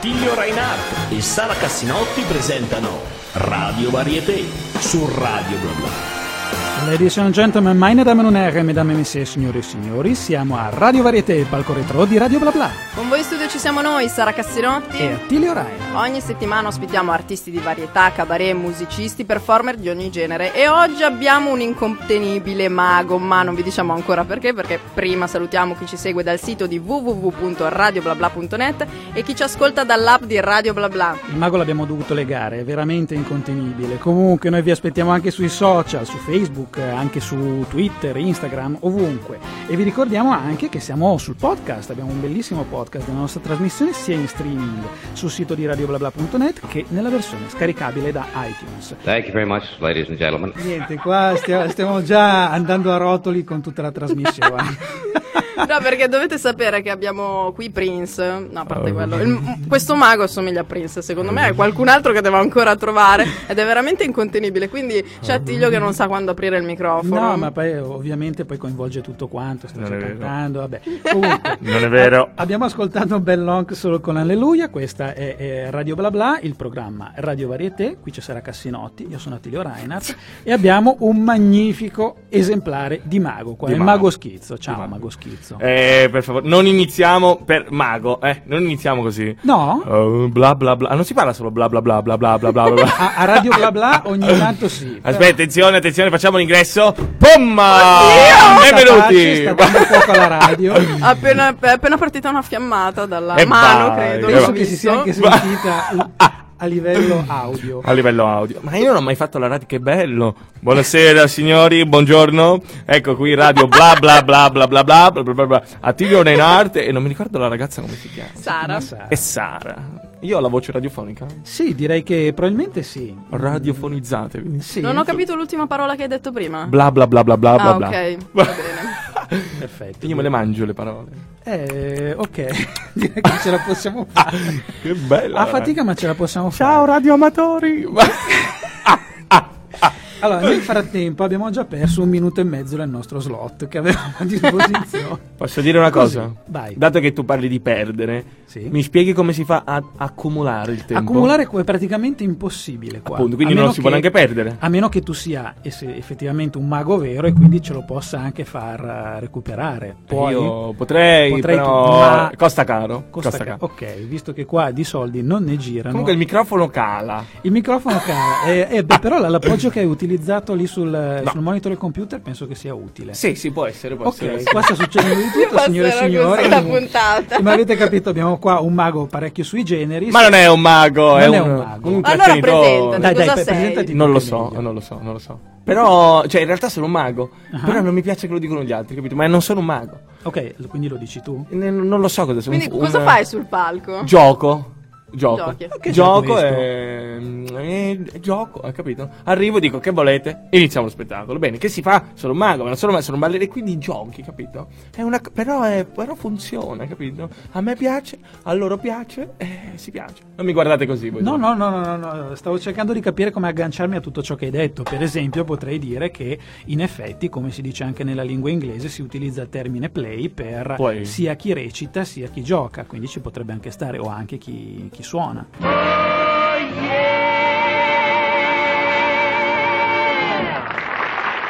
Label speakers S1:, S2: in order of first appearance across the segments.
S1: Attilio Reinhardt e Sara Cassinotti presentano Radio Varieté su Radio Bla.
S2: Ladies and gentlemen, meine Damen und Herren, mesdames et messieurs, signore e signori, siamo a Radio Varieté, il palco retro di Radio Bla Bla
S3: Con voi in studio ci siamo noi, Sara Cassinotti.
S2: e Attilio Raina.
S3: Ogni settimana ospitiamo artisti di varietà, cabaret, musicisti, performer di ogni genere e oggi abbiamo un incontenibile mago, ma non vi diciamo ancora perché, perché prima salutiamo chi ci segue dal sito di www.radioblabla.net e chi ci ascolta dall'app di Radio Bla Bla.
S2: Il mago l'abbiamo dovuto legare, è veramente incontenibile. Comunque noi vi aspettiamo anche sui social, su Facebook, anche su Twitter, Instagram, ovunque. E vi ricordiamo anche che siamo sul podcast, abbiamo un bellissimo podcast della nostra trasmissione sia in streaming sul sito di radioblabla.net che nella versione scaricabile da iTunes.
S4: Thank you very much, ladies and gentlemen.
S2: Niente, qua stia- stiamo già andando a rotoli con tutta la trasmissione.
S3: No, perché dovete sapere che abbiamo qui Prince. No, a parte quello. il- questo mago assomiglia a Prince, secondo me. È qualcun altro che devo ancora trovare. Ed è veramente incontenibile. Quindi c'è Attilio che non sa quando aprire il microfono.
S2: No, ma poi ovviamente poi coinvolge tutto quanto, sto
S5: Non
S2: già cantando, vabbè. Comunque,
S5: Non è vero.
S2: abbiamo ascoltato un bel long solo con Alleluia, questa è, è Radio Bla Bla, il programma Radio Varieté, qui c'è Sara Cassinotti, io sono Attilio Reinhardt e abbiamo un magnifico esemplare di mago, qua
S5: Di
S2: è il
S5: mago.
S2: mago schizzo. Ciao
S5: mago.
S2: mago schizzo.
S5: Eh, per favore, non iniziamo per mago, eh, non iniziamo così.
S2: No?
S5: Oh, bla bla bla. Ah, non si parla solo bla bla bla bla bla bla bla bla.
S2: A, a Radio Bla Bla ogni tanto sì. però-
S5: Aspetta, attenzione, attenzione, facciamo l'ingresso. Pum!
S2: Sta
S5: Benvenuti!
S2: sta dando fuoco alla radio.
S3: Appena, è appena partita una fiammata dalla
S5: E
S3: mano,
S5: vai,
S3: credo.
S5: e
S3: l'ho
S2: Penso che si sia anche sentita a livello audio.
S5: A livello audio. Ma io non ho mai fatto la radio, che bello. Buonasera signori, buongiorno. Ecco qui radio bla bla bla bla bla bla bla bla bla bla. Attilio Reinhardt e non mi ricordo la ragazza come si chiama.
S3: Sara.
S5: È Sara. Io ho la voce radiofonica.
S2: Sì, direi che probabilmente sì.
S5: Radiofonizzatevi.
S2: Sì,
S3: Non ho capito l'ultima parola che hai detto prima.
S5: Bla bla bla bla bla bla
S3: ah,
S5: bla.
S3: ok, va bene.
S2: Perfetto.
S5: Io me le mangio le parole.
S2: Eh, ok, direi che ce la possiamo fare.
S5: Che bella.
S2: A fatica, ma ce la possiamo
S5: Ciao
S2: fare.
S5: radioamatori.
S2: Allora, nel frattempo abbiamo già perso un minuto e mezzo del nostro slot che avevamo a disposizione.
S5: Posso dire una
S2: Così,
S5: cosa?
S2: vai.
S5: Dato che tu parli di perdere,
S2: Sì.
S5: mi spieghi come si fa a accumulare il tempo?
S2: Accumulare è praticamente impossibile qua.
S5: Appunto, quindi
S2: A
S5: non
S2: meno
S5: si può
S2: che-
S5: neanche perdere.
S2: A meno che tu sia effettivamente un mago vero e quindi ce lo possa anche far eh, recuperare. Poi
S5: Io potrei,
S2: Potrei
S5: però
S2: tu, ma-
S5: costa caro.
S2: costa
S5: costa
S2: ca-
S5: caro.
S2: Ok, visto che qua di soldi non ne girano.
S5: Comunque il microfono cala.
S2: Il microfono cala, eh, eh, beh, però l'appoggio che hai utilizzato lì sul, sul monitor del computer penso che sia utile.
S5: Sì, sì, può essere, può essere.
S2: Ok, qua sta succedendo di tutto, signore e signori. Come avete capito, abbiamo qua un mago parecchio sui generis.
S5: Ma non è un mago,
S2: Non
S5: è,
S2: è
S5: un,
S2: un mago.
S5: un
S3: Allora presentati.
S2: Dai, dai,
S3: cosa
S2: presentati
S5: Non lo so,
S2: meglio.
S5: non lo so, non lo so. Però, cioè, in realtà sono un mago.
S2: Ah.
S5: Però non mi piace che lo dicono gli altri, capito? Ma non sono un mago.
S2: Ok, quindi lo dici tu?
S5: Ne- non lo so cosa sono.
S3: Quindi
S5: un-
S3: cosa fai sul palco?
S5: Gioco. Gioco.
S3: Giochi.
S2: Che
S5: Gioco
S2: gioco
S5: e... e- Gioco, hai capito? Arrivo e dico che volete? Iniziamo lo spettacolo. Bene, che si fa? Sono un mago, ma non sono, sono un ballerino, quindi giochi, capito? È una, però, è, però funziona, capito? A me piace, a loro piace, e si piace. Non mi guardate così voi.
S2: No, no, no, no, no, no, stavo cercando di capire come agganciarmi a tutto ciò che hai detto. Per esempio, potrei dire che in effetti, come si dice anche nella lingua inglese, si utilizza il termine play per
S5: Play.
S2: sia chi recita sia chi gioca, quindi ci potrebbe anche stare, o anche chi, chi suona.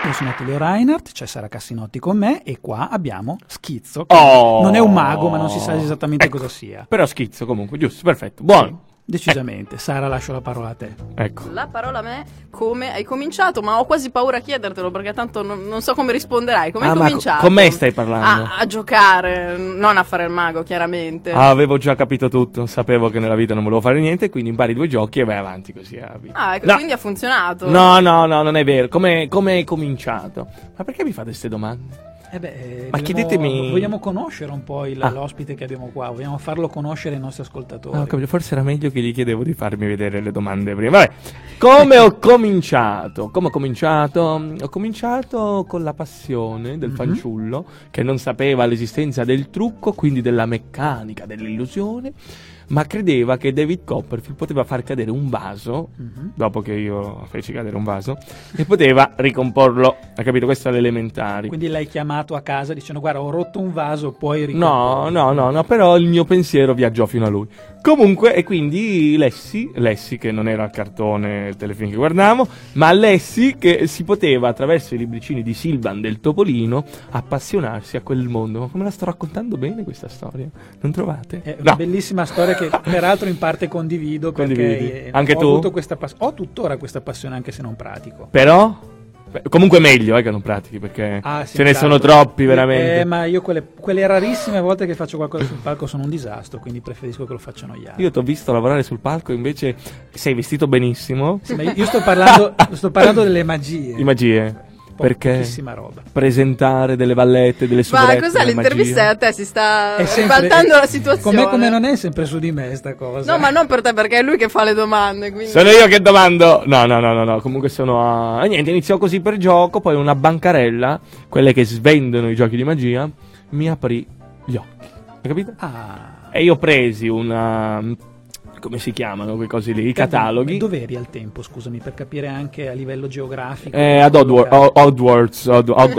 S2: Io sono Attilio Reinhardt, c'è Sara Cassinotti con me e qua abbiamo Schizzo, che
S5: Oh.
S2: non è un mago ma non si sa esattamente
S5: Ecco.
S2: cosa sia.
S5: Però schizzo comunque, giusto, perfetto. Buono.
S2: Decisamente. Sara, lascio la parola a te.
S5: Ecco.
S3: La parola a me, come hai cominciato? Ma ho quasi paura a chiedertelo perché tanto non, non so come risponderai. Come hai
S5: Ah, ma
S3: cominciato?
S5: co- con me stai parlando?
S3: A, a giocare, non a fare il mago, chiaramente.
S5: Ah, avevo già capito tutto, sapevo che nella vita non volevo fare niente, quindi impari due giochi e vai avanti così. a vita.
S3: Ah, ecco,
S5: No.
S3: quindi ha funzionato.
S5: No, no, no, non è vero. Come, come hai cominciato? Ma perché mi fate queste domande?
S2: Eh beh, eh,
S5: Ma
S2: vogliamo-
S5: chiedetemi-
S2: Vogliamo conoscere un po' il-
S5: Ah.
S2: l'ospite che abbiamo qua, vogliamo farlo conoscere ai nostri ascoltatori.
S5: Ho capito, forse era meglio che gli chiedevo di farmi vedere le domande prima. Vabbè, come ho cominciato? Come ho cominciato? Ho cominciato con la passione del
S2: Mhm.
S5: fanciullo che non sapeva l'esistenza del trucco, quindi della meccanica, dell'illusione, ma credeva che David Copperfield poteva far cadere un vaso,
S2: Mhm.
S5: dopo che io feci cadere un vaso, e poteva ricomporlo. Hai capito? Questo alle elementari.
S2: Quindi l'hai chiamato a casa dicendo guarda ho rotto un vaso, puoi
S5: No,
S2: ricomporre.
S5: no, no, no, però il mio pensiero viaggiò fino a lui. Comunque, e quindi Lessi, Lessi che non era il cartone, il telefilm che guardavamo, ma Lessi che si poteva attraverso i libricini di Silvan del Topolino appassionarsi a quel mondo. Ma come la sto raccontando bene questa storia? Non trovate?
S2: È una
S5: No.
S2: bellissima storia che peraltro in parte condivido perché
S5: Condividi.
S2: eh,
S5: Anche
S2: ho
S5: tu?
S2: avuto questa pass- ho tuttora questa passione anche se non pratico.
S5: Però? Beh, comunque meglio eh, che non pratichi perché
S2: Ah, sì,
S5: ce ne
S2: certo.
S5: sono troppi veramente.
S2: Eh, ma io quelle, quelle rarissime volte che faccio qualcosa sul palco sono un disastro, quindi preferisco che lo facciano gli altri.
S5: Io ti ho visto lavorare sul palco, invece sei vestito benissimo.
S2: Sì, ma io sto parlando, sto parlando delle magie.
S5: Di magie.
S2: Po-
S5: Perché
S2: Pochissima roba.
S5: presentare delle vallette, delle
S3: Ma
S5: soubrette,
S3: cos'è l'intervista? A te si sta
S2: È
S3: ribaltando la situazione.
S2: Com'è come non è sempre su di me sta cosa.
S3: No, ma non per te, perché è lui che fa le domande. Quindi...
S5: Sono io che domando. No, no, no, no, no. Comunque sono a. E niente, iniziò così per gioco. Poi una bancarella, quelle che svendono i giochi di magia, mi aprì gli occhi. Hai capito?
S2: Ah.
S5: E io presi una. Come si chiamano quei cosi lì? I cataloghi.
S2: Dove eri al tempo, scusami, per capire anche a livello geografico?
S5: Eh, ad Hogwarts. Hogwarts, Hog- Hog-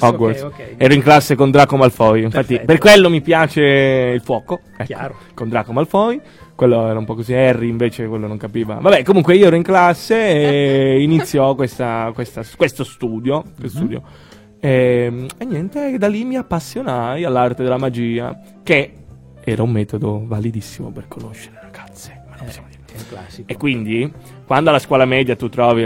S5: Hogwarts. Ero in classe con Draco Malfoy, infatti
S2: Perfetto.
S5: per quello mi piace il fuoco, ecco, con Draco Malfoy, quello era un po' così, Harry invece quello non capiva. Vabbè, comunque io ero in classe e iniziò questa- questa- questo studio, questo studio. E, e niente, da lì mi appassionai all'arte della magia, che era un metodo validissimo per conoscere ragazze. ma non
S2: Eh,
S5: possiamo dire.
S2: è un classico.
S5: E quindi, quando alla scuola media tu trovi.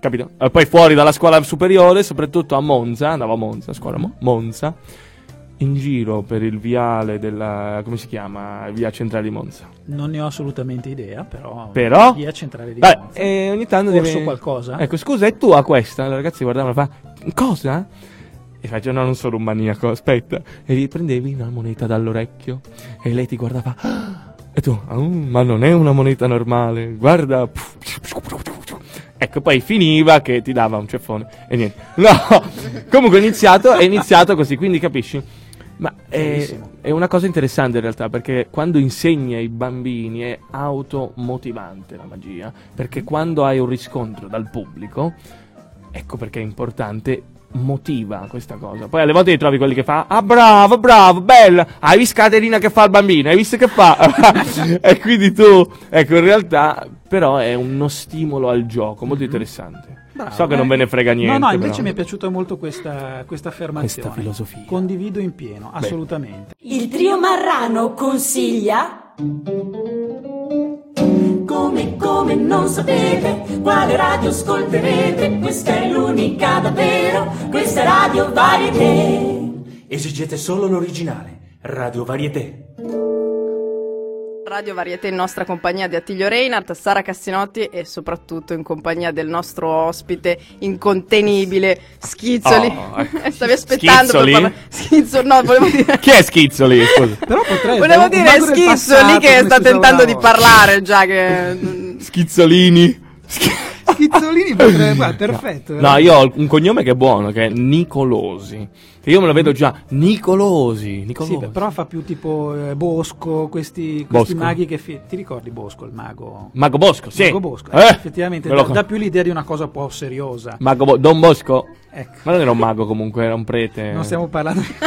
S5: Capito? E poi fuori dalla scuola superiore, soprattutto a Monza, andavo a Monza, scuola Mo- Monza, in giro per il viale della. come si chiama? Via centrale di Monza.
S2: Non ne ho assolutamente idea, però.
S5: Però?
S2: Via centrale di
S5: Vabbè,
S2: Monza.
S5: e ogni tanto
S2: Corso
S5: deve-
S2: qualcosa?
S5: Ecco, scusa, è tua questa? La ragazza guardava e fa. Cosa? E faccio, no, non sono un maniaco, aspetta. E gli prendevi una moneta dall'orecchio e lei ti guardava. "Ah!" E tu, "Ah, ma non è una moneta normale, guarda. Ecco, poi finiva che ti dava un ceffone e niente. No, comunque è iniziato, è iniziato così, quindi capisci? Ma è, è una cosa interessante in realtà perché quando insegni ai bambini è automotivante la magia, perché quando hai un riscontro dal pubblico, ecco perché è importante, motiva questa cosa. Poi alle volte ti trovi quelli che fa, ah bravo, bravo, bella, hai visto Caterina che fa il bambino, hai visto che fa? e quindi tu, ecco in realtà però è uno stimolo al gioco, molto interessante.
S2: Mhm. Bravo,
S5: so che
S2: eh.
S5: non ve ne frega niente.
S2: No, no, invece
S5: però.
S2: mi è piaciuta molto questa, questa affermazione.
S5: Questa filosofia.
S2: Condivido in pieno, assolutamente.
S6: Il trio Marrano consiglia. Come, come non sapete quale radio ascolterete? Questa è l'unica davvero, questa è Radio Varieté.
S7: Esigete solo l'originale. Radio Varieté.
S3: Radio Varieté in nostra compagnia di Attilio Reinhardt, Sara Cassinotti e soprattutto in compagnia del nostro ospite incontenibile Schizzoli.
S5: Oh, ecco.
S3: Stavi aspettando
S5: Schizzoli?
S3: per parlare. Schizzo, no, volevo dire
S5: Chi è Schizzoli? Scusa.
S2: Però potrei.
S3: Volevo dire Schizzoli
S2: passato,
S3: che sta tentando di parlare già che
S5: Schizzolini.
S2: Schizzolini potrebbe. guarda, perfetto.
S5: No, io ho un cognome che è buono, che è Nicolosi. Che io me lo vedo già. Nicolosi. Nicolosi.
S2: Sì, però fa più tipo eh, Bosco, questi, questi
S5: Bosco.
S2: maghi che. fi- ti ricordi Bosco, il mago?
S5: Mago Bosco, sì.
S2: Mago Bosco.
S5: Eh,
S2: Eh, effettivamente
S5: me lo
S2: dà,
S5: con-
S2: dà più l'idea di una cosa un po' seriosa.
S5: Mago Bo- Don Bosco.
S2: Ecco.
S5: Ma non era un mago comunque, era un prete.
S2: Non stiamo parlando di...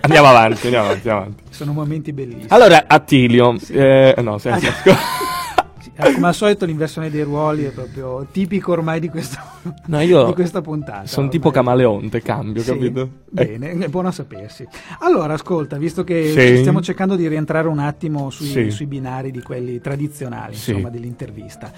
S5: Andiamo avanti, andiamo avanti, andiamo avanti.
S2: Sono momenti bellissimi.
S5: Allora, Attilio. Eh, no, senza.
S2: Sì, eh, come al solito l'inversione dei ruoli è proprio tipico ormai di, questo,
S5: No,
S2: di questa puntata.
S5: sono tipo camaleonte, cambio,
S2: Sì,
S5: capito? Eh,
S2: Bene, è buono a sapersi. Allora, ascolta, visto che
S5: Sì.
S2: stiamo cercando di rientrare un attimo sui,
S5: Sì.
S2: sui binari di quelli tradizionali, insomma, dell'intervista,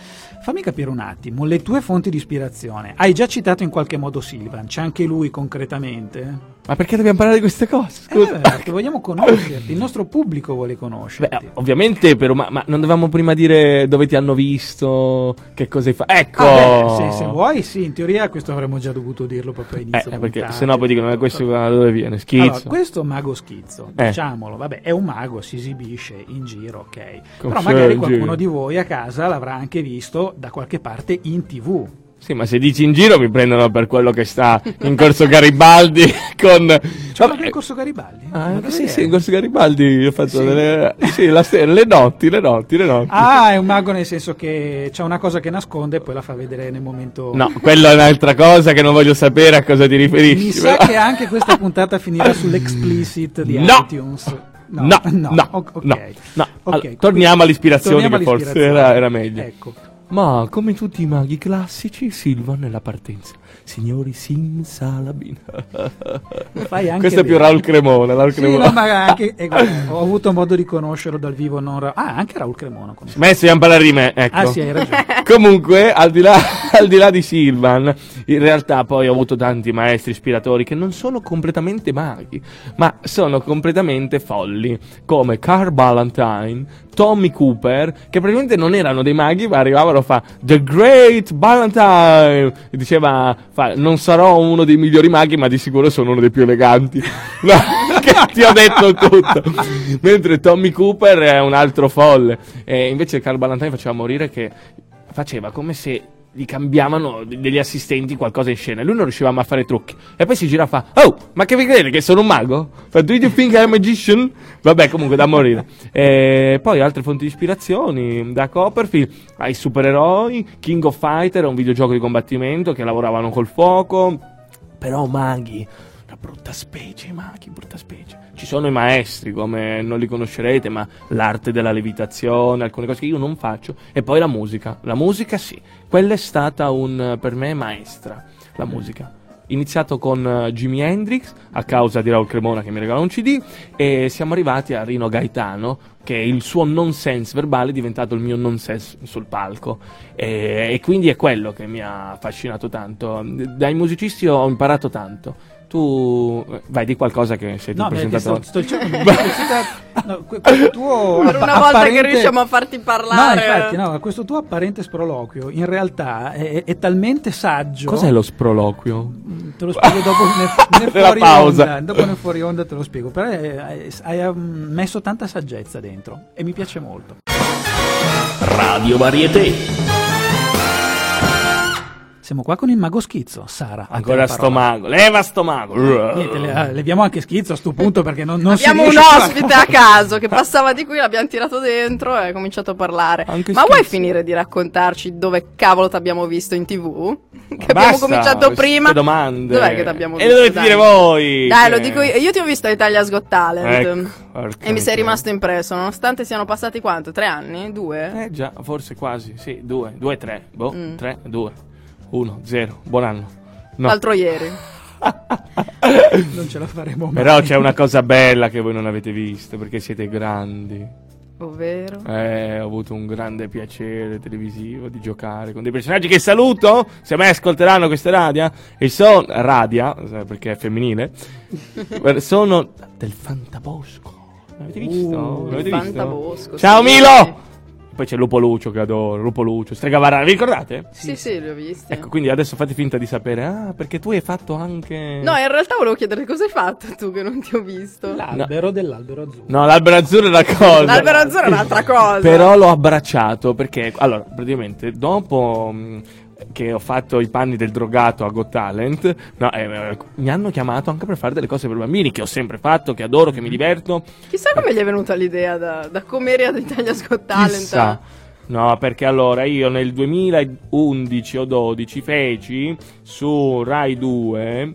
S2: fammi capire un attimo le tue fonti di ispirazione. Hai già citato in qualche modo Silvan, c'è anche lui concretamente?
S5: Ma perché dobbiamo parlare di queste cose?
S2: Eh,
S5: Scusa.
S2: perché vogliamo conoscerti, il nostro pubblico vuole conoscerti.
S5: Beh, ovviamente, però, ma, ma non dovevamo prima dire dove ti hanno visto, che cosa hai fatto. Ecco!
S2: Ah, beh, se, se vuoi, sì, in teoria questo avremmo già dovuto dirlo proprio
S5: Eh,
S2: all'inizio.
S5: eh, perché
S2: puntata.
S5: sennò poi dicono, ma questo da dove viene? Schizzo.
S2: Allora, questo mago schizzo,
S5: Eh.
S2: diciamolo, vabbè, è un mago, si esibisce in giro, ok.
S5: Come
S2: Però magari qualcuno
S5: giro?
S2: di voi a casa l'avrà anche visto da qualche parte in tv.
S5: Sì, ma se dici in giro mi prendono per quello che sta in corso Garibaldi con...
S2: C'è anche il corso Garibaldi?
S5: Ah, sì, sì, in corso Garibaldi ho fatto delle... Sì, la sera, le notti, le notti, le notti.
S2: Ah, è un mago nel senso che c'ha una cosa che nasconde e poi la fa vedere nel momento.
S5: No, quella è un'altra cosa che non voglio sapere a cosa ti riferisci.
S2: Mi sa che anche questa puntata finirà sull'explicit di
S5: No!
S2: iTunes.
S5: No, no,
S2: o- ok.
S5: no, no.
S2: Ok,
S5: Allora, torniamo all'ispirazione
S2: torniamo
S5: che forse
S2: all'ispirazione.
S5: era- era meglio.
S2: Ecco.
S5: Ma come tutti i maghi classici, Silvan nella partenza. Signori Simsalabim.
S2: Fai anche
S5: Questo è più. Raul Cremona. Raul
S2: Sì,
S5: Cremona.
S2: no, ma anche, eh, guarda, ho avuto modo di conoscerlo dal vivo. Non Ra- ah, anche Raul Cremona. conosco.
S5: Messo in rime, ecco.
S2: Ah, sì, hai ragione.
S5: Comunque, al di, là, al di là di Silvan, in realtà poi ho avuto tanti maestri ispiratori che non sono completamente maghi, ma sono completamente folli, come Carl Ballantyne, Tommy Cooper, che praticamente non erano dei maghi, ma arrivavano a fare The Great Ballantyne, e diceva, fa, non sarò uno dei migliori maghi, ma di sicuro sono uno dei più eleganti. No, che ti ho detto tutto. Mentre Tommy Cooper è un altro folle. E invece Carl Ballantyne faceva morire che faceva come se gli cambiavano de- degli assistenti qualcosa in scena lui non riusciva mai a fare trucchi e poi si gira e fa oh ma che vi credete che sono un mago? Fa, do you think I'm a magician? vabbè comunque da morire e poi altre fonti di ispirazioni da Copperfield ai supereroi King of Fighter è un videogioco di combattimento che lavoravano col fuoco però maghi una brutta specie, maghi, brutta specie. Ci sono i maestri, come non li conoscerete, ma l'arte della levitazione, alcune cose che io non faccio. E poi la musica. La musica sì, quella è stata un, per me maestra, la musica. Iniziato con eh, Jimi Hendrix a causa di Raul Cremona che mi regalò un CD e siamo arrivati a Rino Gaetano che il suo nonsense verbale è diventato il mio nonsense sul palco e, e quindi è quello che mi ha affascinato tanto. Dai musicisti ho imparato tanto. Tu eh, vai di qualcosa che sei tu
S2: No, perché sto, sto cercando no, que- questo tuo
S3: Per una volta che
S2: apparente-
S3: riusciamo a farti
S2: No,
S3: parlare.
S2: infatti, no, questo tuo apparente sproloquio in realtà è, è talmente saggio.
S5: Cos'è lo sproloquio?
S2: Te lo spiego dopo nel, nel
S5: Nella
S2: fuori
S5: pausa.
S2: onda. Dopo nel fuori onda te lo spiego. Però hai, hai, mm, messo tanta saggezza dentro e mi piace molto.
S1: Radio Varieté.
S2: Siamo qua con il mago schizzo, Sara.
S5: Ancora sto mago. Leva sto mago.
S2: Niente, le- eh, leviamo anche schizzo a sto punto perché non, non si
S3: Abbiamo un ospite a caso che passava di qui, l'abbiamo tirato dentro e ha cominciato a parlare.
S5: Anche
S3: Ma vuoi
S5: schizzo.
S3: finire di raccontarci dove cavolo t'abbiamo visto in tv? Che abbiamo
S5: Basta,
S3: cominciato
S5: queste
S3: prima.
S5: domande.
S3: Dov'è che t'abbiamo
S5: E
S3: visto?
S5: lo dovete dire voi.
S3: Dai,
S5: che-
S3: lo dico io. Io ti ho visto a Italia's Got Talent.
S5: Ecco,
S3: e mi sei rimasto impresso, nonostante siano passati quanto? Tre anni? Due?
S5: Eh già, forse quasi, sì, due, due, tre, boh,
S3: Mm.
S5: tre, due, uno, zero, buon anno. No.
S3: L'altro ieri.
S2: Non ce la faremo mai.
S5: Però c'è una cosa bella che voi non avete visto, perché siete grandi.
S3: Ovvero?
S5: Eh, ho avuto un grande piacere televisivo di giocare con dei personaggi che saluto, se mai ascolteranno queste radia, e sono, radia, eh, perché è femminile, eh, sono del Fantabosco. L'avete visto?
S2: Uh,
S5: L'avete visto?
S3: Fantabosco,
S5: Ciao
S3: sì.
S5: Milo! Poi c'è Lupo Lucio che adoro, Lupo Lucio, Strega Varana, vi ricordate?
S3: Sì, sì, li ho visti.
S5: Ecco, quindi adesso fate finta di sapere, ah, perché tu hai fatto anche...
S3: No, in realtà volevo chiedere cosa hai fatto tu che non ti ho visto.
S2: L'albero dell'albero azzurro.
S5: No, l'albero azzurro è una cosa.
S3: L'albero azzurro è un'altra cosa.
S5: Però l'ho abbracciato perché, allora, praticamente, dopo mh, che ho fatto i panni del drogato a Got Talent, no, eh, eh, mi hanno chiamato anche per fare delle cose per bambini che ho sempre fatto, che adoro, che mi diverto.
S3: Chissà come gli è venuta l'idea da, da com'eri ad Italia's Got Talent.
S5: Chissà. No, perché allora io nel 2011 o 12 feci su Rai 2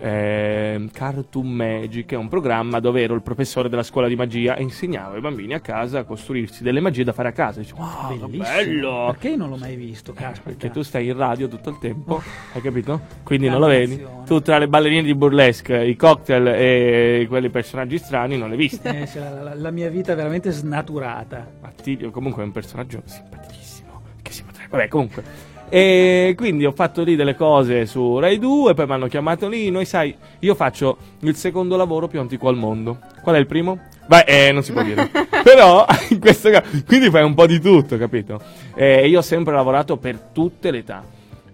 S5: eh, Cartoon Magic, è un programma dove ero il professore della scuola di magia e insegnavo ai bambini a casa a costruirsi delle magie da fare a casa. Dicevo, wow,
S2: Bellissimo.
S5: bello!
S2: Perché non l'ho mai visto? Caspita.
S5: Perché tu stai in radio tutto il tempo, hai capito? Quindi
S2: Che
S5: non lo vedi. Tu tra le ballerine di burlesque, i cocktail e quelli personaggi strani non le hai viste.
S2: Eh, se la, la- la mia vita è veramente snaturata.
S5: Attilio comunque è un personaggio simpaticissimo. Che si potrebbe. Vabbè, comunque. E quindi ho fatto lì delle cose su Rai 2, poi mi hanno chiamato lì. Noi, sai, io faccio il secondo lavoro più antico al mondo. Qual è il primo? Beh, eh, non si può dire. Però, in questo caso, quindi fai un po' di tutto, capito? E io ho sempre lavorato per tutte le età.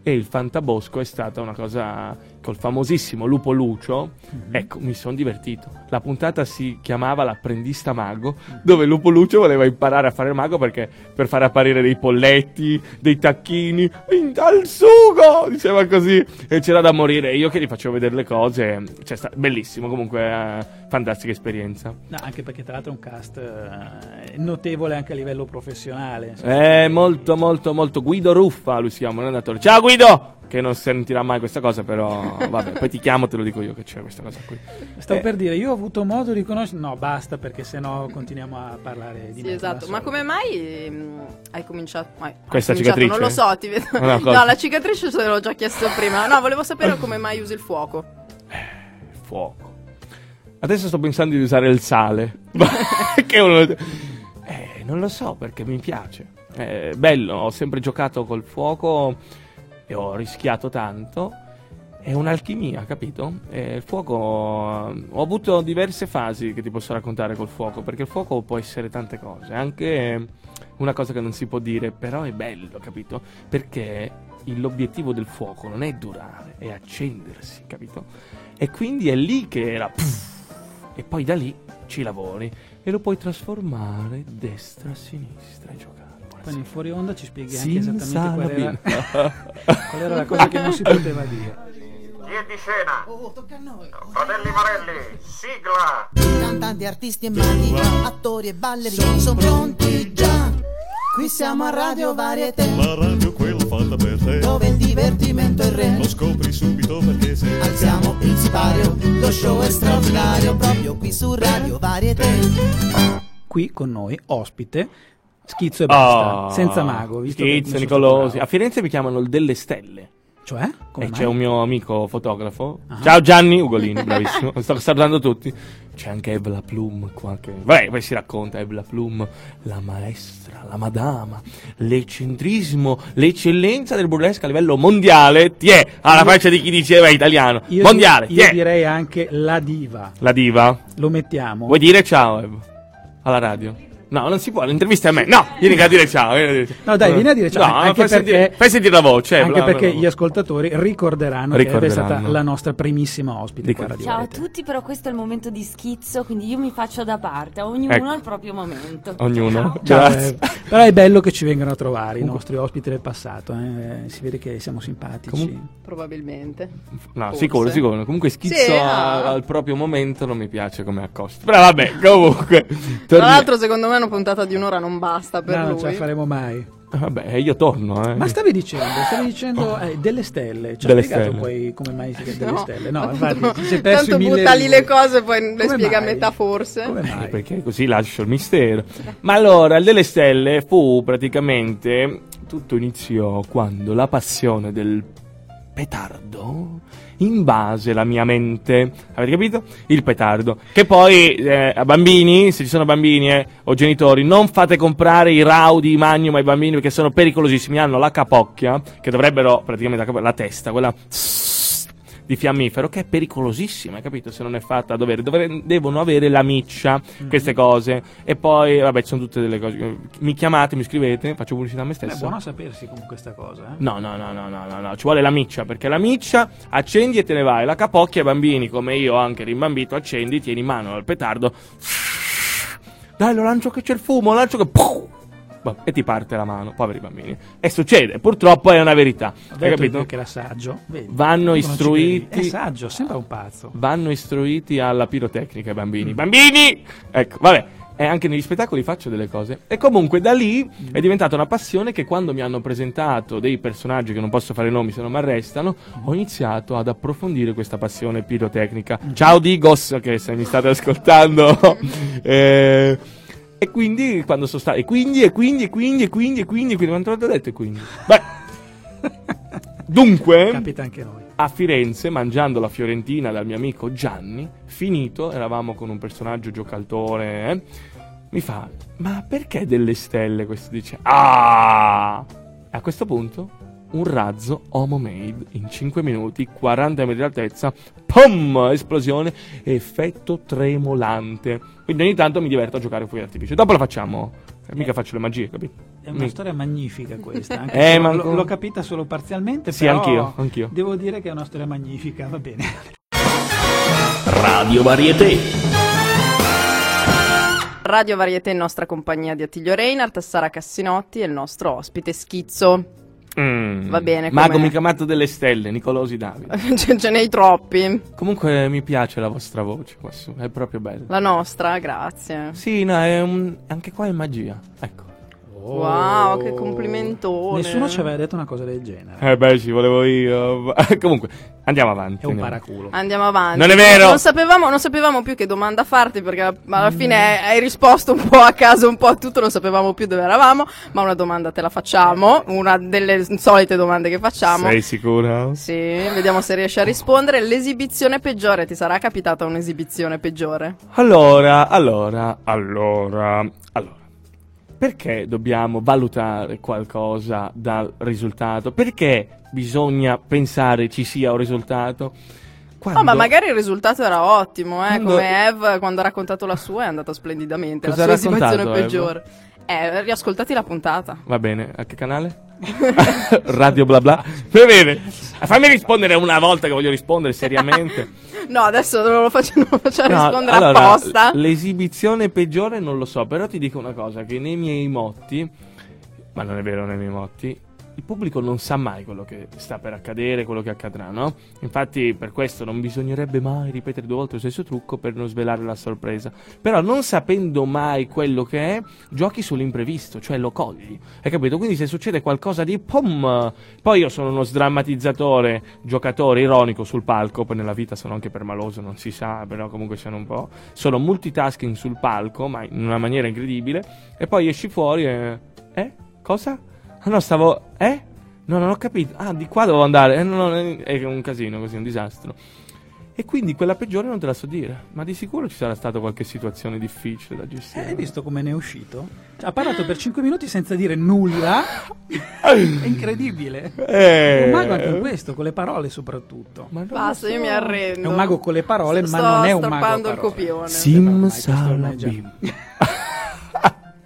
S5: E il Fantabosco è stata una cosa col famosissimo Lupo Lucio,
S2: Mhm.
S5: ecco, mi sono divertito. La puntata si chiamava L'apprendista mago, dove Lupo Lucio voleva imparare a fare il mago perché per fare apparire dei polletti, dei tacchini, in tal sugo, diceva così, e c'era da morire. Io che gli facevo vedere le cose, cioè, sta- bellissimo, comunque, eh, fantastica esperienza.
S2: No, anche perché tra l'altro è un cast eh, notevole anche a livello professionale.
S5: Eh, molto, molto, molto. Guido Ruffa, lui si chiama, non è attore. Ciao Guido! Che non sentirà mai questa cosa, però vabbè, poi ti chiamo, te lo dico io che c'è questa cosa qui.
S2: Stavo
S5: Eh.
S2: per dire, io ho avuto modo di conoscere... No, basta perché sennò continuiamo a parlare di
S3: Sì, esatto. Ma come mai mm, hai cominciato? hai
S5: Questa
S3: cominciato,
S5: cicatrice?
S3: Non lo so, ti vedo. No, la cicatrice se l'ho già chiesto prima. No, volevo sapere come mai usi il fuoco.
S5: Fuoco. Adesso sto pensando di usare il sale. che è uno... Eh, non lo so perché mi piace. È bello, ho sempre giocato col fuoco e ho rischiato tanto. È un'alchimia, capito? E il fuoco. Ho avuto diverse fasi che ti posso raccontare col fuoco, perché il fuoco può essere tante cose, anche una cosa che non si può dire, però è bello, capito? Perché l'obiettivo del fuoco non è durare, è accendersi, capito? E quindi è lì che era. e poi da lì ci lavori e lo puoi trasformare destra, sinistra e giocare.
S2: Quindi in fuori onda ci spieghi anche esattamente qual era,
S5: la
S2: qual era la cosa che non si poteva dire.
S8: È di scena? Oh, tocca a noi. Fratelli Marelli, sigla!
S9: Cantanti, artisti e maghi, attori e ballerini sono pronti già. Qui siamo a Radio Varieté,
S10: La radio quella fatta per te
S9: dove il divertimento è re.
S10: Lo scopri subito perché sei
S9: Alziamo il sipario, lo show è straordinario, proprio qui su Radio Varieté.
S2: Qui con noi, ospite, schizzo e basta,
S5: Ah,
S2: senza mago. Visto
S5: Schizzo, Nicolosi. A Firenze mi chiamano il delle stelle.
S2: Cioè? Come
S5: e
S2: mai?
S5: c'è un mio amico fotografo.
S2: Ah.
S5: Ciao Gianni Ugolini, bravissimo. Sto salutando tutti. C'è anche Evla Plum qua che... Vabbè, poi si racconta Evla Plum, la maestra, la madama, l'eccentrismo, l'eccellenza del burlesque a livello mondiale. Ti è alla faccia di chi diceva italiano.
S2: Io,
S5: mondiale,
S2: io
S5: è.
S2: direi anche la diva.
S5: La diva.
S2: Lo mettiamo?
S5: Vuoi dire ciao, Ev? Alla radio? No, non si può, l'intervista è a me. No, vieni a dire ciao. vieni a dire ciao.
S2: No, dai, vieni a dire ciao.
S5: No,
S2: anche
S5: fai,
S2: perché,
S5: sentire, fai sentire la voce.
S2: anche
S5: Evla,
S2: perché
S5: Evla.
S2: gli ascoltatori ricorderanno, che è
S5: Ricorderanno.
S2: stata la nostra primissima ospite Radio
S11: Ciao a tutti, però questo è il momento di schizzo, quindi io mi faccio da parte, ognuno
S5: Ecco.
S11: al proprio momento.
S5: Ognuno.
S11: Ciao.
S2: Ciao,
S5: Grazie.
S2: eh, però è bello che ci vengano a trovare i nostri ospiti del passato. eh, Si vede che siamo simpatici.
S5: Comun-
S3: Probabilmente.
S5: No,
S3: Forse.
S5: sicuro, sicuro. Comunque schizzo
S3: Sì,
S5: a-
S3: no.
S5: al proprio momento non mi piace come accosto. Però vabbè, comunque.
S3: Tra l'altro, secondo me una puntata di un'ora non basta per
S2: No, non
S3: lui.
S2: ce la faremo mai.
S5: Vabbè, io torno, eh.
S2: Ma stavi dicendo, stavi dicendo eh, delle stelle. Ci
S5: Delle
S2: spiegato
S5: stelle.
S2: poi come mai si chiama delle
S3: No.
S2: stelle? No, infatti, si è perso
S3: Tanto butta lì le cose, poi le
S2: Come
S3: spiega a
S2: mai?
S3: metà forse.
S2: Come
S5: Eh,
S2: mai?
S5: Perché così lascio il mistero. Ma allora, il delle stelle fu praticamente. Tutto iniziò quando la passione del petardo invase la mia mente. Avete capito? Il petardo. Che poi eh, bambini, se ci sono bambini eh, o genitori, non fate comprare i raudi, i magnum ai bambini perché sono pericolosissimi. Hanno la capocchia, che dovrebbero praticamente la, la testa, quella di fiammifero che è pericolosissima, hai capito? Se non è fatta a dovere, Dovre- devono avere la miccia, queste cose. E poi, vabbè, ci sono tutte delle cose. Mi chiamate, mi scrivete, faccio pubblicità a me
S2: È
S5: stesso.
S2: buono a sapersi comunque questa cosa. Eh?
S5: No, no, no, no, no, no, no, ci vuole la miccia, perché la miccia accendi e te ne vai. La capocchia ai bambini, come io anche rimbambito, accendi, tieni in mano il petardo. Dai, lo lancio che c'è il fumo, lo lancio che... E ti parte la mano, poveri bambini. E succede, purtroppo è una verità.
S2: Ho
S5: Hai capito?
S2: che era saggio. Vedi,
S5: Vanno istruiti-.
S2: È saggio, sembra un pazzo.
S5: vanno istruiti alla pirotecnica i bambini. Bambini! Ecco, vabbè. E anche negli spettacoli faccio delle cose. E comunque da lì è diventata una passione che quando mi hanno presentato dei personaggi che non posso fare nomi se non mi arrestano, ho iniziato ad approfondire questa passione pirotecnica. Ciao Digos, che se mi state ascoltando. Eh, e quindi quando sono stato... E quindi, e quindi, e quindi, e quindi, e quindi, e quindi, quanto volte ho detto e quindi? Beh. Dunque
S2: Capita anche a noi.
S5: a Firenze mangiando la fiorentina dal mio amico Gianni, finito, eravamo con un personaggio giocatore, eh, mi fa, ma perché delle stelle? Questo dice, ah! A questo punto un razzo homo made in 5 minuti, 40 metri di altezza, pum! Esplosione, effetto tremolante. Quindi ogni tanto mi diverto a giocare fuori artificio. Dopo lo facciamo Eh, Mica faccio le magie, capito?
S2: È una
S5: Mi-
S2: storia magnifica questa. Anche
S5: Eh, ma-
S2: l'ho, l'ho capita solo parzialmente.
S5: Sì,
S2: però
S5: anch'io, anch'io.
S2: Devo dire che è una storia magnifica, va bene.
S1: Radio Varieté.
S3: Radio Varieté in nostra compagnia di Attilio Reinhardt, Sara Cassinotti e il nostro ospite Schizzo.
S5: Mm.
S3: Va bene,
S5: Mago
S3: com'è?
S5: mica matto delle stelle, Nicolosi Davide.
S3: ce, ce n'hai troppi.
S5: Comunque mi piace la vostra voce qua su, è proprio bella.
S3: La nostra, grazie.
S5: Sì, no, è un... anche qua è magia. Ecco.
S3: Wow, che complimentone.
S2: Nessuno ci aveva detto una cosa del genere.
S5: Eh beh, ci volevo io. Comunque, andiamo avanti.
S2: È un
S5: andiamo.
S2: paraculo.
S3: Andiamo avanti.
S5: Non è vero!
S3: Non sapevamo, non sapevamo più che domanda farti perché alla fine hai risposto un po' a caso, un po' a tutto, non sapevamo più dove eravamo, ma una domanda te la facciamo, una delle solite domande che facciamo.
S5: Sei sicura?
S3: Sì, vediamo se riesci a rispondere. L'esibizione peggiore, ti sarà capitata un'esibizione peggiore?
S5: Allora, allora, allora. Perché dobbiamo valutare qualcosa dal risultato? Perché bisogna pensare ci sia un risultato? Quando...
S3: Oh, ma magari il risultato era ottimo, eh?
S5: Quando-
S3: Come Eve quando ha raccontato la sua è andata splendidamente.
S5: Cosa
S3: la sua esibizione
S5: raccontato, Eve?
S3: Eh, riascoltati la puntata.
S5: Va bene, a che canale? Radio bla bla. Va bene. Fammi rispondere una volta che voglio rispondere seriamente.
S3: No, adesso non lo faccio, non lo faccio
S5: No,
S3: rispondere
S5: allora,
S3: apposta.
S5: l- L'esibizione peggiore non lo so, però ti dico una cosa, che nei miei motti, ma non è vero nei miei motti, il pubblico non sa mai quello che sta per accadere, quello che accadrà, no? Infatti per questo non bisognerebbe mai ripetere due volte lo stesso trucco per non svelare la sorpresa. Però non sapendo mai quello che è, giochi sull'imprevisto, cioè lo cogli. Hai capito? Quindi se succede qualcosa di pom, poi io sono uno sdrammatizzatore, giocatore ironico sul palco, poi nella vita sono anche permaloso, non si sa, però comunque sono un po'. Sono multitasking sul palco, ma in una maniera incredibile, e poi esci fuori e. Eh? Cosa? Ah no, stavo. Eh? No, non ho capito. Ah, di qua devo andare. Eh, no, no, eh, è un casino così, un disastro. E quindi quella peggiore non te la so dire. Ma di sicuro ci sarà stata qualche situazione difficile da gestire.
S2: Eh, Hai visto come ne è uscito? Ha parlato per 5 minuti senza dire nulla. È incredibile.
S5: Eh.
S2: È un mago anche in questo, con le parole soprattutto.
S3: Basta, io mi arrendo.
S2: È un mago con le parole,
S3: Sto
S2: ma non è un mago a
S3: strappando il copione.
S5: Sim
S2: questo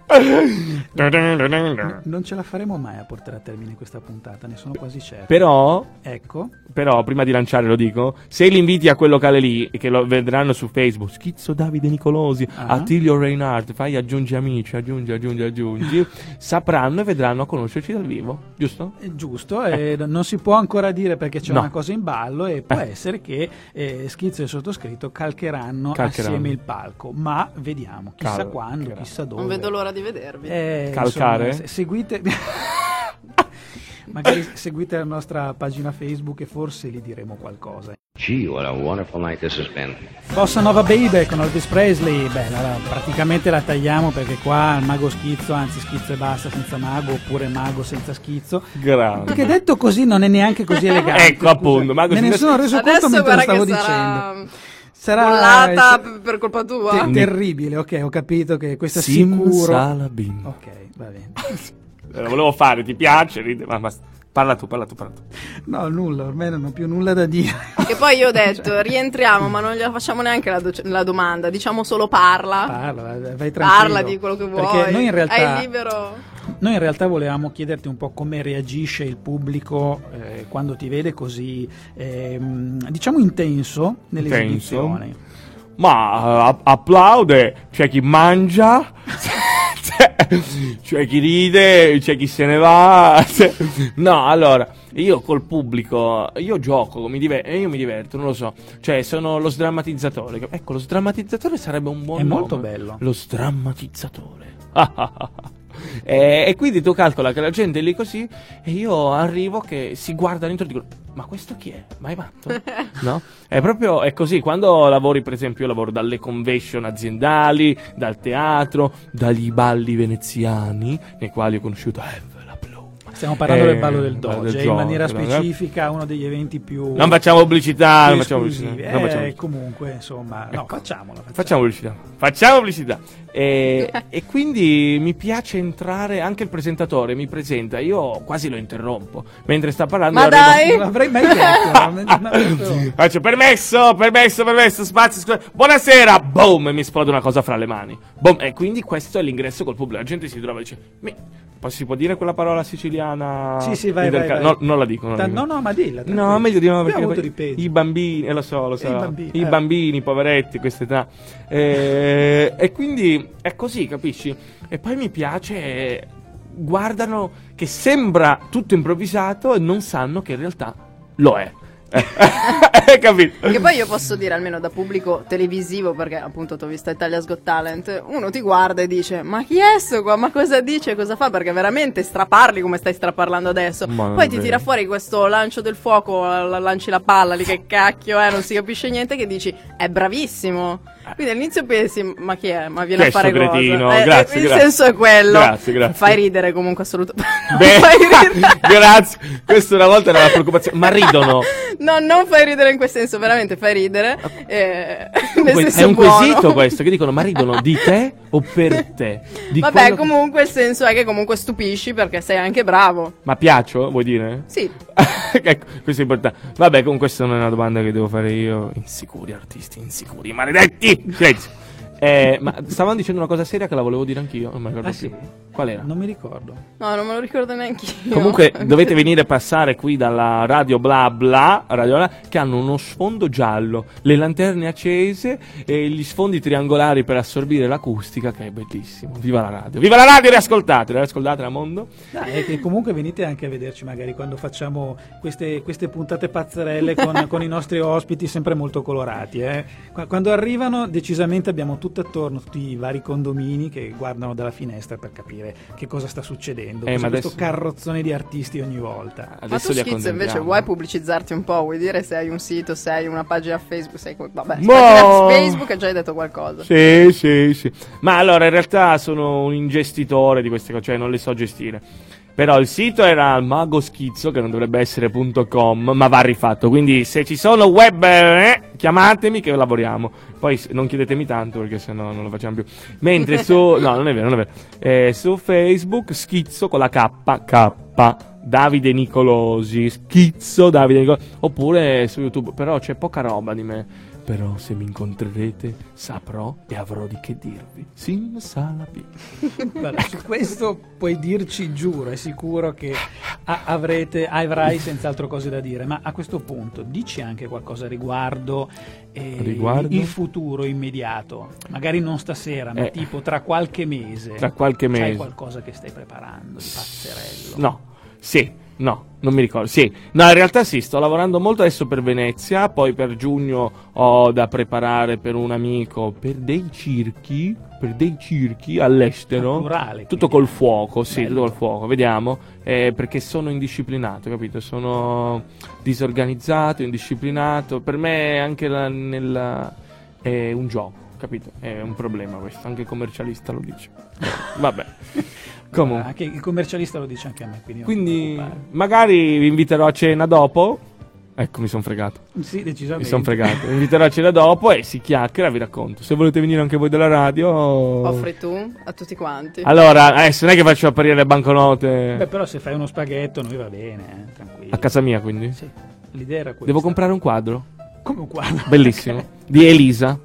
S2: Non ce la faremo mai a portare a termine questa puntata, ne sono quasi certo.
S5: Però,
S2: Ecco,
S5: però, prima di lanciare lo dico, se li inviti a quel locale lì, e che lo vedranno su Facebook, Schizzo Davide Nicolosi,
S2: Ah.
S5: Attilio Reinhardt, fai aggiungi amici, aggiungi, aggiungi, aggiungi, sapranno e vedranno a conoscerci dal vivo, giusto?
S2: è giusto, e non si può ancora dire perché c'è
S5: No.
S2: una cosa in ballo e può
S5: Eh.
S2: essere che eh, Schizzo e sottoscritto calcheranno,
S5: Calcheranno.
S2: assieme il palco, ma vediamo, chissà
S5: Calcheranno.
S2: quando, chissà dove.
S3: Non vedo l'ora di vedervi.
S2: Eh,
S5: Calcare?
S2: insomma, se- seguite magari seguite la nostra pagina Facebook e forse gli diremo qualcosa.
S4: Gee, what a wonderful night this has been.
S2: Bossa Nova Baby con Elvis Presley, beh, la- la- praticamente la tagliamo perché qua il mago schizzo, anzi schizzo e basta senza mago, oppure mago senza schizzo.
S5: Grande.
S2: Perché detto così non è neanche così elegante.
S5: Ecco, appunto, mago
S2: Me ne
S5: senza-
S2: sono reso
S3: Adesso
S2: conto mentre lo stavo dicendo.
S3: sarà
S2: Sarà
S3: bollata
S2: eh,
S3: per colpa tua.
S2: te- terribile, ok, ho capito che questo è
S5: Sim
S2: sicuro.
S5: Salabim.
S2: Ok, va bene.
S5: Eh, Lo volevo fare, ti piace? Ride, ma basta. Parla tu, parla tu, parla tu.
S2: No, nulla, ormai non ho più nulla da dire.
S3: Che poi io ho detto, rientriamo, ma non gliela facciamo neanche la, doc- la domanda, diciamo solo parla.
S2: Parla, vai vai tranquillo.
S3: Parla di quello che vuoi.
S2: Perché noi in realtà
S3: Hai libero.
S2: Noi in realtà volevamo chiederti un po' come reagisce il pubblico eh, quando ti vede così, ehm, diciamo, intenso nelle
S5: Intenso? Ma eh, app- applaude, c'è chi mangia, c'è, c'è chi ride, c'è chi se ne va. c'è- No, allora, io col pubblico, io gioco, mi diver- io mi diverto, non lo so. Cioè, sono lo sdrammatizzatore. Ecco, lo sdrammatizzatore sarebbe un buon
S2: È
S5: nome.
S2: molto bello.
S5: Lo sdrammatizzatore. e, e quindi tu calcola che la gente è lì così e io arrivo che si guarda dentro e dico ma questo chi è? Ma è matto? no? È proprio è così, quando lavori per esempio io lavoro dalle convention aziendali, dal teatro, dagli balli veneziani nei quali ho conosciuto Blu.
S2: Stiamo parlando
S5: Eh,
S2: del ballo del
S5: ballo
S2: Doge,
S5: del
S2: in maniera
S5: no?
S2: specifica uno degli eventi più
S5: Non facciamo pubblicità, non facciamo pubblicità. non
S2: Eh,
S5: facciamo pubblicità.
S2: comunque, insomma, no, facciamola.
S5: Facciamo pubblicità. Facciamo pubblicità. E, e quindi mi piace entrare, anche il presentatore mi presenta, io quasi lo interrompo. Mentre sta parlando...
S3: Ma dai!
S2: Non l'avrei mai detto.
S5: Faccio permesso, permesso, permesso, spazio, scusa. Buonasera, boom, e mi esplode una cosa fra le mani. Boom, e quindi questo è l'ingresso col pubblico. La gente si trova e dice, "Mi- poi si può dire quella parola siciliana?
S2: Sì, sì, vai, vai, vai.
S5: No, non la dico. Non la dico.
S2: no, no, ma dilla.
S5: No,
S2: tranquillo.
S5: meglio di no perché poi- i bambini, eh, lo so, lo so,
S2: I bambini,
S5: i
S2: eh.
S5: bambini, poveretti, questa età. Eh, e quindi è così, capisci? E poi mi piace, guardano che sembra tutto improvvisato e non sanno che in realtà lo è. Eh, Hai capito?
S3: Che poi io posso dire, almeno da pubblico televisivo, perché appunto ti ho visto Italia's Got Talent, uno ti guarda e dice, ma chi è sto qua? Ma cosa dice? Cosa fa? Perché veramente straparli come stai straparlando adesso.
S5: Ma
S3: poi ti
S5: vero.
S3: tira fuori questo lancio del fuoco, la- lanci la palla lì, che cacchio è, non si capisce niente, che dici, è bravissimo. Quindi all'inizio pensi, ma chi è? Ma viene
S5: Chi è
S3: a fare cosa?
S5: cretino?
S3: Eh,
S5: Grazie,
S3: il senso è quello.
S5: Grazie, grazie.
S3: Fai ridere comunque assolutamente.
S5: Beh,
S3: fai ridere.
S5: grazie. Questa una volta era la preoccupazione. Ma ridono.
S3: No, non fai ridere in quel senso, veramente fai ridere. eh, nel
S5: Que- è un
S3: buono.
S5: quesito questo che dicono ma ridono di te o per te? Di
S3: Vabbè,
S5: che-
S3: comunque il senso è che comunque stupisci perché sei anche bravo.
S5: Ma piaccio, vuoi dire?
S3: Sì.
S5: ecco, questo è importante. Vabbè, comunque questa non è una domanda che devo fare io. Insicuri artisti, insicuri, maledetti! Silenzio. Eh, ma stavamo dicendo una cosa seria che la volevo dire anch'io, non mi ricordo
S2: Ah,
S5: più.
S2: sì?
S5: Qual era?
S2: Non mi ricordo.
S3: No, non me lo ricordo neanche io.
S5: Comunque dovete venire a passare qui dalla radio bla bla, radio bla, che hanno uno sfondo giallo, le lanterne accese e gli sfondi triangolari per assorbire l'acustica che è bellissimo. Viva la radio! Viva la radio, riascoltatela, riascoltatela mondo.
S2: Dai, e che comunque venite anche a vederci magari quando facciamo queste, queste puntate pazzerelle con, con i nostri ospiti sempre molto colorati. eh. Qua- Quando arrivano decisamente abbiamo tutto attorno, tutti i vari condomini che guardano dalla finestra per capire che cosa sta succedendo.
S5: Eh, ma
S2: questo
S5: adesso-
S2: carrozzone di artisti ogni volta.
S3: Ma tu
S5: li
S3: schizzo invece vuoi pubblicizzarti un po'? Vuoi dire se hai un sito, se hai una pagina Facebook, sei vabbè, pagina Facebook hai già detto qualcosa.
S5: Sì, sì, sì. Ma allora in realtà sono un ingestitore di queste cose, cioè non le so gestire. Però il sito era magoschizzo, che non dovrebbe essere .com, ma va rifatto. Quindi se ci sono web, eh, chiamatemi che lavoriamo. Poi non chiedetemi tanto perché sennò non lo facciamo più. Mentre su... no, non è vero, non è vero. Eh, su Facebook schizzo con la K, K. Davide Nicolosi, schizzo Davide Nicolosi, oppure su YouTube, però c'è poca roba di me. Però se mi incontrerete saprò e avrò di che dirvi. Sim salabi.
S2: Guarda, su questo puoi dirci, giuro, è sicuro che avrete, avrai senz'altro cose da dire, ma a questo punto dici anche qualcosa riguardo, eh,
S5: Riguardo?
S2: il futuro immediato, magari non stasera, ma
S5: Eh.
S2: tipo tra qualche mese.
S5: Tra qualche
S2: C'hai
S5: mese.
S2: qualcosa che stai preparando di pazzerello?
S5: No, sì, no, non mi ricordo. Sì, no, in realtà sì, sto lavorando molto adesso per Venezia, poi per giugno ho da preparare per un amico per dei circhi, per dei circhi all'estero.
S2: Naturale,
S5: Tutto col fuoco, sì,
S2: Bello.
S5: tutto col fuoco, vediamo, eh, perché sono indisciplinato, capito? Sono disorganizzato, indisciplinato. Per me anche la, nella, è un gioco, capito? È un problema questo, anche il commercialista lo dice. Vabbè. Comunque.
S2: Anche il commercialista lo dice anche a me, quindi,
S5: Quindi magari vi inviterò a cena dopo. Ecco, mi sono fregato.
S2: Sì,
S5: Mi
S2: decisamente.
S5: sono fregato. Vi inviterò a cena dopo e si chiacchiera, vi racconto. Se volete venire anche voi della radio.
S3: Offri tu a tutti quanti.
S5: Allora, adesso non è che faccio apparire le banconote.
S2: Beh, però se fai uno spaghetto noi va bene, eh, tranquillo.
S5: A casa mia, quindi.
S2: Sì, l'idea era questa.
S5: Devo comprare un quadro.
S2: Come un quadro.
S5: Bellissimo. Di Elisa.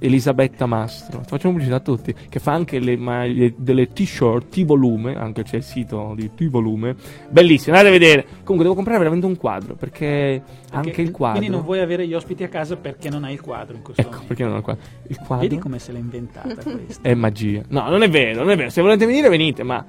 S5: Elisabetta Mastro. Facciamo pubblicità a tutti. Che fa anche le maglie delle t-shirt T-volume. Anche c'è il sito di T-volume. Bellissimo. Andate a vedere. Comunque devo comprare veramente un quadro. Perché, anche
S2: Perché-
S5: il quadro.
S2: Quindi non vuoi avere gli ospiti a casa perché non hai il quadro in questo
S5: Ecco,
S2: momento.
S5: perché non ho il quadro? Il quadro
S2: Vedi come se l'è inventata questa.
S5: è magia. No, non è vero, non è vero. Se volete venire, venite, ma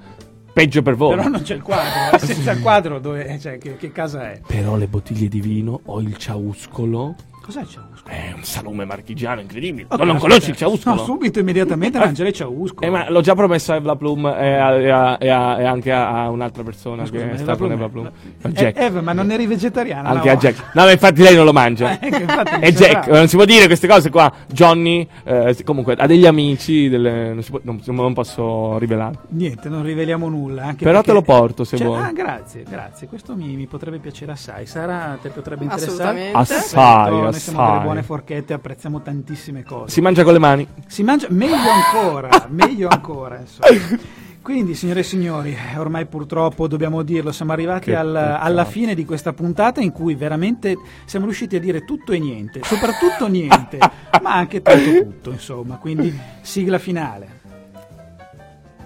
S5: peggio per voi.
S2: Però non c'è il quadro, eh. senza il quadro dove, cioè, che, che casa è?
S5: Però le bottiglie di vino o il ciauscolo
S2: Cos'è il ciauscolo?
S5: È un salume marchigiano incredibile.
S2: Ok,
S5: non,
S2: aspetta.
S5: conosci il ciauscolo?
S2: No, subito, immediatamente mangiare il ciauscolo.
S5: Eh, ma l'ho già promesso a Evla Plum e, a- e a- e a- e anche a, un'altra persona
S2: Scusa,
S5: che
S2: ma
S5: sta
S2: Eva
S5: con
S2: Plum-
S5: Evla Plum. A
S2: Eh,
S5: Jack.
S2: Eva, ma non eri vegetariana?
S5: anche
S2: no?
S5: a Jack. No, ma infatti lei non lo mangia.
S2: Eh, mi
S5: È Jack, non si può dire queste cose qua. Johnny, eh, comunque, ha degli amici, delle- non, si può- non- non posso rivelare.
S2: Niente, non riveliamo nulla. Anche
S5: Però
S2: perché-
S5: te lo porto, se
S2: Cioè,
S5: vuoi.
S2: Ah, grazie, grazie. Questo mi, mi potrebbe piacere assai. Sara, te potrebbe interessare?
S3: Assolutamente.
S5: Assai,
S2: Perfetto, Noi siamo delle buone forchette, apprezziamo tantissime cose.
S5: Si mangia con le mani.
S2: Si mangia meglio ancora, meglio ancora. Insomma. Quindi, signore e signori, ormai purtroppo dobbiamo dirlo, siamo arrivati al- alla fine di questa puntata in cui veramente siamo riusciti a dire tutto e niente, soprattutto niente, ma anche tanto tutto, insomma. Quindi, sigla finale.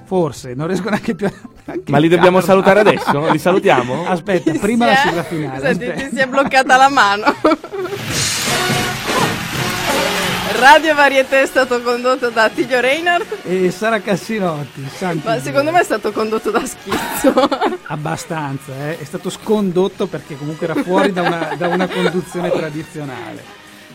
S2: Forse, non riesco neanche più a... anche
S5: Ma li dobbiamo
S2: farla.
S5: salutare adesso? Li salutiamo?
S2: Aspetta, prima la sigla finale.
S3: Senti, ti si è bloccata la mano. Radio Varieté è stato condotto da Tiglio Reinhardt,
S2: E Sara Cassinotti, santi
S3: ma secondo me è stato condotto da Schizzo.
S2: Abbastanza, eh. è stato scondotto perché comunque era fuori da una, da una conduzione tradizionale.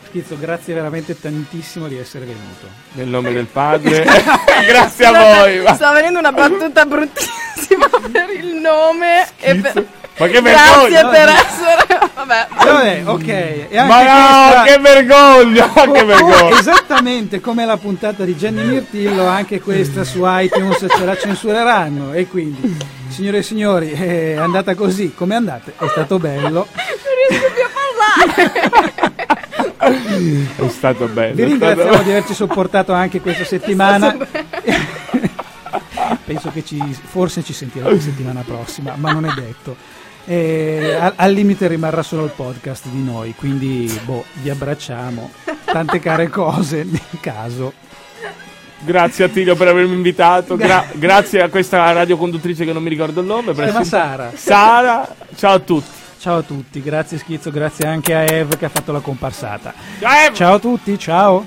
S2: Schizzo, grazie veramente tantissimo di essere venuto.
S5: Nel nome del padre. Grazie a voi. va.
S3: Sta venendo una battuta bruttissima per il nome e per...
S5: Ma che
S3: Grazie
S5: vergogna!
S3: per essere... Vabbè.
S2: Vabbè, ok. E anche
S5: Ma no,
S2: questa-
S5: che vergogna!
S2: Oh,
S5: che
S2: oh,
S5: vergogna!
S2: esattamente come la puntata di Gianni Mirtillo, anche questa su iTunes ce la censureranno. E quindi, signore e signori, è andata così. Come è andata? È stato bello.
S3: Non riesco più a parlare.
S5: È stato bello.
S2: Vi ringraziamo
S5: bello.
S2: di averci sopportato anche questa settimana. Penso che ci, forse ci sentiremo la settimana prossima, ma non è detto. E al, al limite rimarrà solo il podcast di noi, quindi boh, vi abbracciamo. Tante care cose nel caso.
S5: Grazie a Tilio per avermi invitato. gra- grazie a questa radioconduttrice che non mi ricordo il nome.
S2: Si chiama
S5: essere-
S2: Sara.
S5: Sara, ciao a tutti.
S2: Ciao a tutti, grazie Schizzo, grazie anche a Ev che ha fatto la comparsata.
S5: Ciao!
S2: Ciao a tutti, ciao.